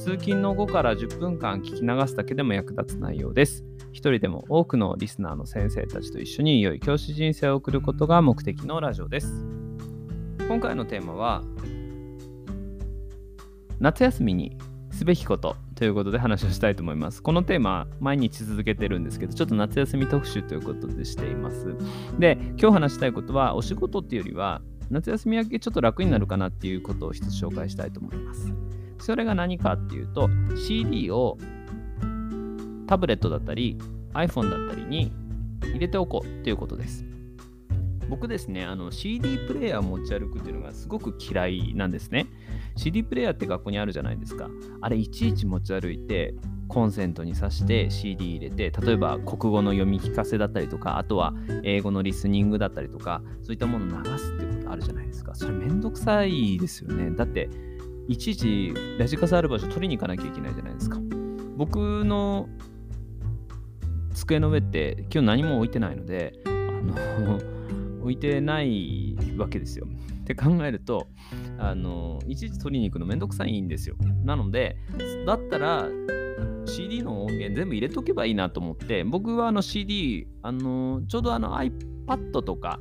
通勤の後から10分間聞き流すだけでも役立つ内容です。一人でも多くのリスナーの先生たちと一緒に良い教師人生を送ることが目的のラジオです。今回のテーマは、夏休みにすべきことということで話をしたいと思います。このテーマ、毎日続けてるんですけど、ちょっと夏休み特集ということでしています。で、今日話したいことは、お仕事っていうよりは、夏休み明けちょっと楽になるかなっていうことを一つ紹介したいと思います。それが何かっていうと、CD をタブレットだったり iPhone だったりに入れておこうっていうことです。僕ですね、あの CD プレイヤー持ち歩くっていうのがすごく嫌いなんですね。CD プレイヤーって学校にあるじゃないですか。あれいちいち持ち歩いてコンセントに挿して CD 入れて、例えば国語の読み聞かせだったりとか、あとは英語のリスニングだったりとか、そういったものを流すってことあるじゃないですか。それめんどくさいですよね。だって、いちいちラジカセある場所取りに行かなきゃいけないじゃないですか。僕の机の上って今日何も置いてないので、あの 置いてないわけですよ。って考えると、あのいちいち取りに行くのめんどくさいんですよ。なので、だったら CD の音源全部入れとけばいいなと思って、僕はあの CD、あのちょうどあの iPad とか、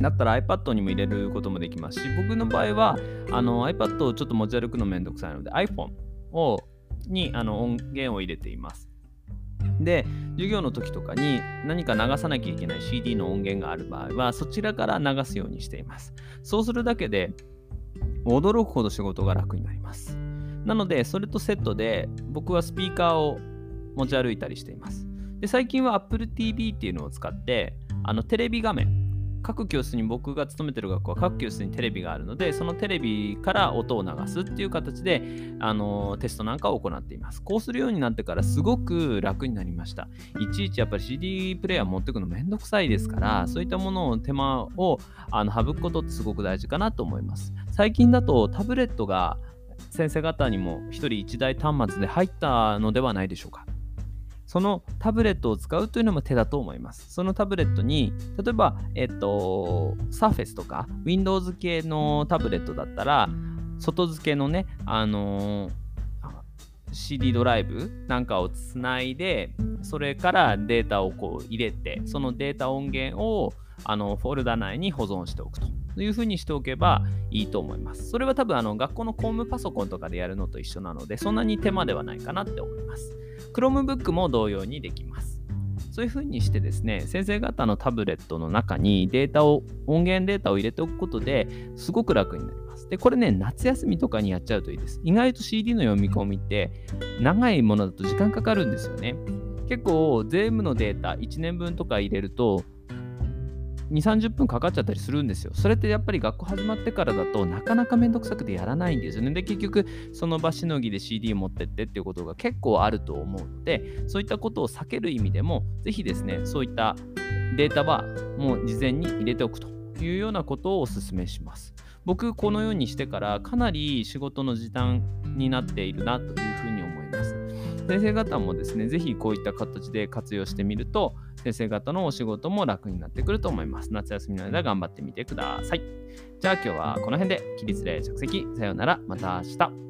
だったら iPad にも入れることもできますし、僕の場合はあの iPad をちょっと持ち歩くのめんどくさいので iPhone をにあの音源を入れています。で、授業の時とかに何か流さなきゃいけない CD の音源がある場合は、そちらから流すようにしています。そうするだけで、驚くほど仕事が楽になります。なので、それとセットで、僕はスピーカーを持ち歩いたりしています。で、最近は Apple TV っていうのを使って、あのテレビ画面、各教室に僕が勤めてる学校は各教室にテレビがあるのでそのテレビから音を流すっていう形であのテストなんかを行っています。こうするようになってからすごく楽になりました。いちいちやっぱり CD プレイヤー持ってくのめんどくさいですからそういったものを手間をあの省くことってすごく大事かなと思います。最近だとタブレットが先生方にも1人1台端末で入ったのではないでしょうかそのタブレットを使うというのも手だと思います。そのタブレットに、例えば、えっと、Surface とか Windows 系のタブレットだったら、外付けのね、あのー CD ドライブなんかをつないで、それからデータをこう入れて、そのデータ音源をあのフォルダ内に保存しておくとというふうにしておけばいいと思います。それは多分あの学校の公務パソコンとかでやるのと一緒なので、そんなに手間ではないかなって思います。Chromebook も同様にできます。そういうふうにしてですね、先生方のタブレットの中にデータを、音源データを入れておくことですごく楽になります。で、これね、夏休みとかにやっちゃうといいです。意外と CD の読み込みって長いものだと時間かかるんですよね。結構、全部のデータ、1年分とか入れると、2、30分かかっちゃったりするんですよ。それってやっぱり学校始まってからだとなかなかめんどくさくてやらないんですよね。で、結局その場しのぎで CD 持ってってっていうことが結構あると思うので、そういったことを避ける意味でも、ぜひですね、そういったデータはもう事前に入れておくというようなことをお勧めします。僕、このようにしてからかなり仕事の時短になっているなというふうに。先生方もですね、ぜひこういった形で活用してみると、先生方のお仕事も楽になってくると思います。夏休みの間頑張ってみてください。じゃあ今日はこの辺で起立例着席。さようなら。また明日。